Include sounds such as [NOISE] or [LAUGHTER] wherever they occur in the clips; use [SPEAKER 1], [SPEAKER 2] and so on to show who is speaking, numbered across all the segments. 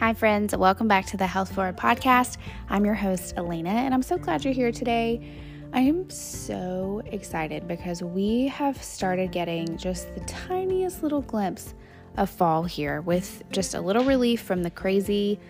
[SPEAKER 1] Hi, friends. Welcome back to the Health Forward podcast. I'm your host, Elena, and I'm so glad you're here today. I am so excited because we have started getting just the tiniest little glimpse of fall here with just a little relief from the crazy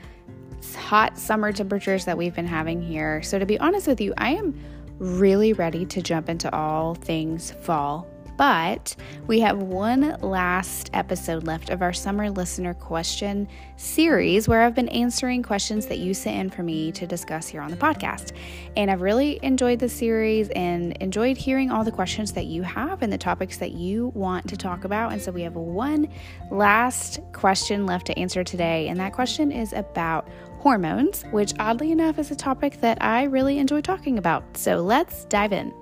[SPEAKER 1] hot summer temperatures that we've been having here. So, to be honest with you, I am really ready to jump into all things fall but we have one last episode left of our summer listener question series where I've been answering questions that you sent in for me to discuss here on the podcast. And I've really enjoyed the series and enjoyed hearing all the questions that you have and the topics that you want to talk about. And so we have one last question left to answer today. And that question is about hormones, which oddly enough is a topic that I really enjoy talking about. So let's dive in.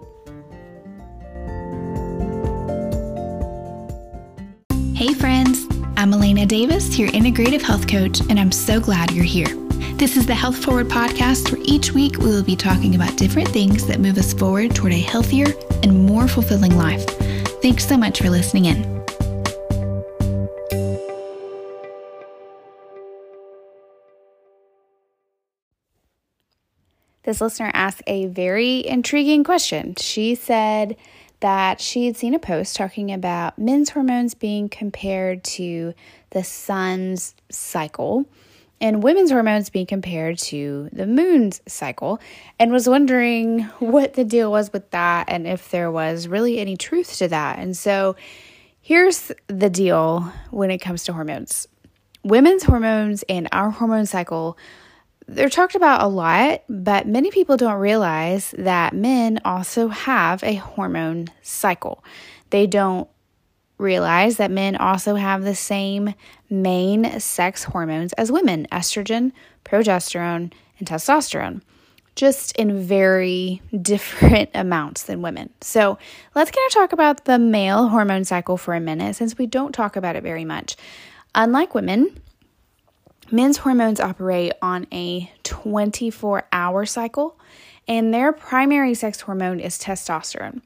[SPEAKER 1] Hey, friends, I'm Elena Davis, your integrative health coach, and I'm so glad you're here. This is the Health Forward podcast, where each week we will be talking about different things that move us forward toward a healthier and more fulfilling life. Thanks so much for listening in. This listener asked a very intriguing question. She said, that she had seen a post talking about men's hormones being compared to the sun's cycle and women's hormones being compared to the moon's cycle and was wondering what the deal was with that and if there was really any truth to that. And so here's the deal when it comes to hormones women's hormones and our hormone cycle they're talked about a lot, but many people don't realize that men also have a hormone cycle. They don't realize that men also have the same main sex hormones as women estrogen, progesterone, and testosterone, just in very [LAUGHS] different amounts than women. So let's kind of talk about the male hormone cycle for a minute since we don't talk about it very much. Unlike women, Men's hormones operate on a 24 hour cycle, and their primary sex hormone is testosterone.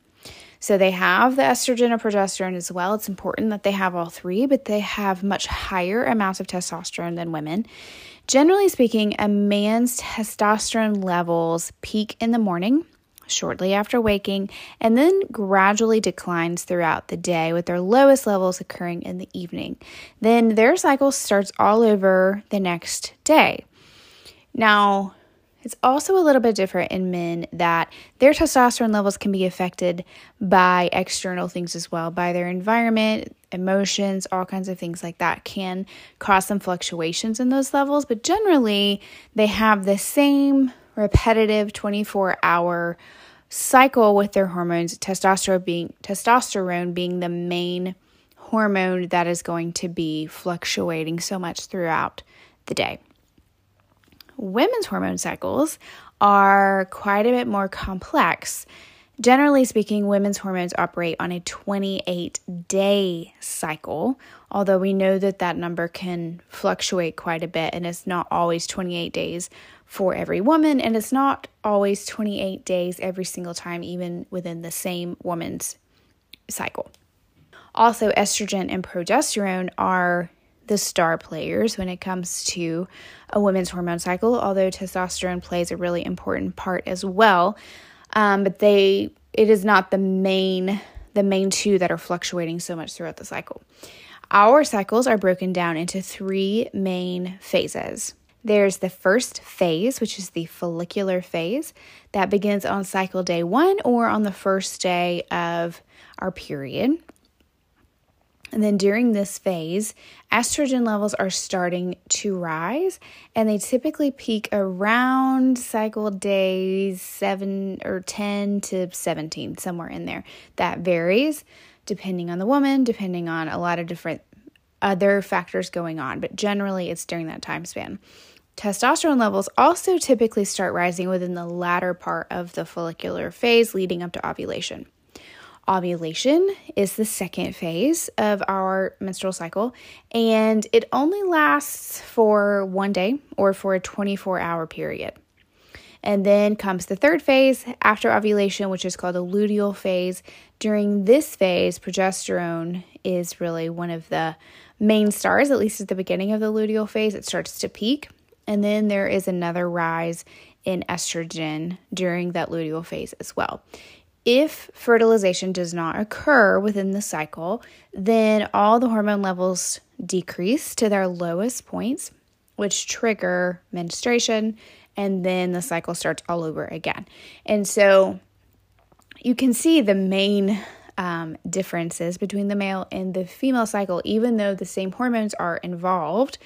[SPEAKER 1] So they have the estrogen and progesterone as well. It's important that they have all three, but they have much higher amounts of testosterone than women. Generally speaking, a man's testosterone levels peak in the morning shortly after waking and then gradually declines throughout the day with their lowest levels occurring in the evening. Then their cycle starts all over the next day. Now, it's also a little bit different in men that their testosterone levels can be affected by external things as well, by their environment, emotions, all kinds of things like that can cause some fluctuations in those levels, but generally they have the same repetitive 24 hour cycle with their hormones, testosterone being testosterone being the main hormone that is going to be fluctuating so much throughout the day. Women's hormone cycles are quite a bit more complex. Generally speaking, women's hormones operate on a 28 day cycle, although we know that that number can fluctuate quite a bit and it's not always 28 days for every woman, and it's not always 28 days every single time, even within the same woman's cycle. Also, estrogen and progesterone are the star players when it comes to a woman's hormone cycle, although testosterone plays a really important part as well. Um, but they it is not the main the main two that are fluctuating so much throughout the cycle. Our cycles are broken down into three main phases. There's the first phase, which is the follicular phase, that begins on cycle day one or on the first day of our period. And then during this phase, estrogen levels are starting to rise, and they typically peak around cycle days 7 or 10 to 17, somewhere in there. That varies depending on the woman, depending on a lot of different other factors going on, but generally it's during that time span. Testosterone levels also typically start rising within the latter part of the follicular phase leading up to ovulation. Ovulation is the second phase of our menstrual cycle, and it only lasts for one day or for a 24 hour period. And then comes the third phase after ovulation, which is called the luteal phase. During this phase, progesterone is really one of the main stars, at least at the beginning of the luteal phase. It starts to peak. And then there is another rise in estrogen during that luteal phase as well. If fertilization does not occur within the cycle, then all the hormone levels decrease to their lowest points, which trigger menstruation, and then the cycle starts all over again. And so you can see the main um, differences between the male and the female cycle, even though the same hormones are involved.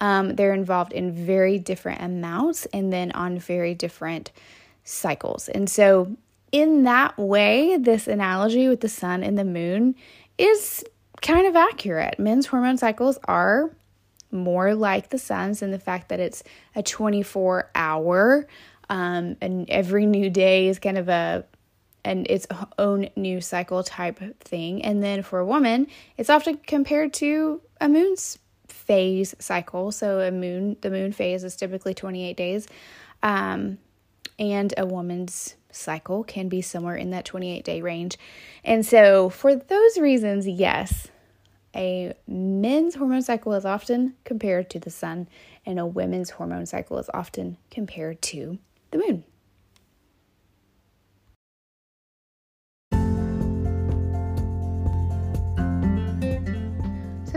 [SPEAKER 1] Um, they're involved in very different amounts and then on very different cycles. And so, in that way, this analogy with the sun and the moon is kind of accurate. Men's hormone cycles are more like the sun's in the fact that it's a 24 hour um, and every new day is kind of a and its own new cycle type thing. And then for a woman, it's often compared to a moon's phase cycle. So a moon, the moon phase is typically 28 days. Um, and a woman's cycle can be somewhere in that 28 day range. And so for those reasons, yes, a men's hormone cycle is often compared to the sun, and a women's hormone cycle is often compared to the moon.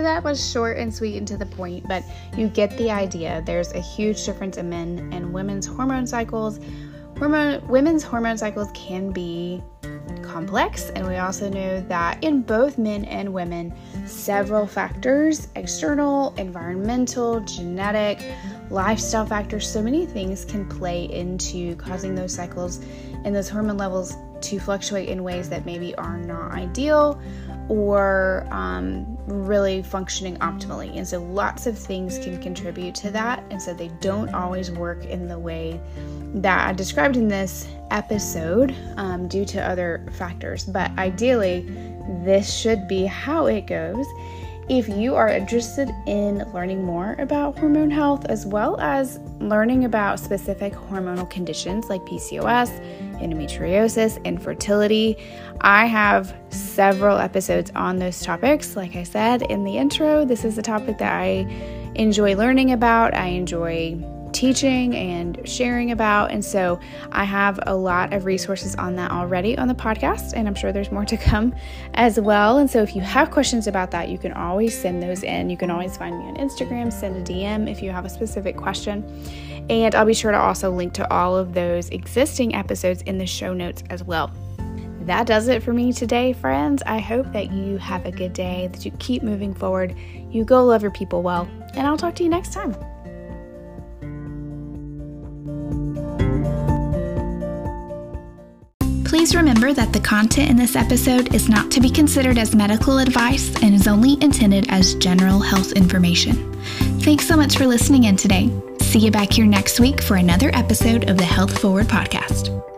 [SPEAKER 1] That was short and sweet and to the point, but you get the idea. There's a huge difference in men and women's hormone cycles. Hormone women's hormone cycles can be complex, and we also know that in both men and women, several factors external, environmental, genetic, lifestyle factors so many things can play into causing those cycles and those hormone levels to fluctuate in ways that maybe are not ideal or um, really functioning optimally. And so lots of things can contribute to that. And so they don't always work in the way that I described in this episode um, due to other factors. But ideally, this should be how it goes. If you are interested in learning more about hormone health as well as learning about specific hormonal conditions like PCOS, endometriosis, infertility, I have several episodes on those topics. Like I said in the intro, this is a topic that I enjoy learning about. I enjoy teaching and sharing about. And so I have a lot of resources on that already on the podcast, and I'm sure there's more to come as well. And so if you have questions about that, you can always send those in. You can always find me on Instagram, send a DM if you have a specific question. And I'll be sure to also link to all of those existing episodes in the show notes as well. That does it for me today, friends. I hope that you have a good day, that you keep moving forward, you go love your people well, and I'll talk to you next time.
[SPEAKER 2] Please remember that the content in this episode is not to be considered as medical advice and is only intended as general health information. Thanks so much for listening in today. See you back here next week for another episode of the Health Forward Podcast.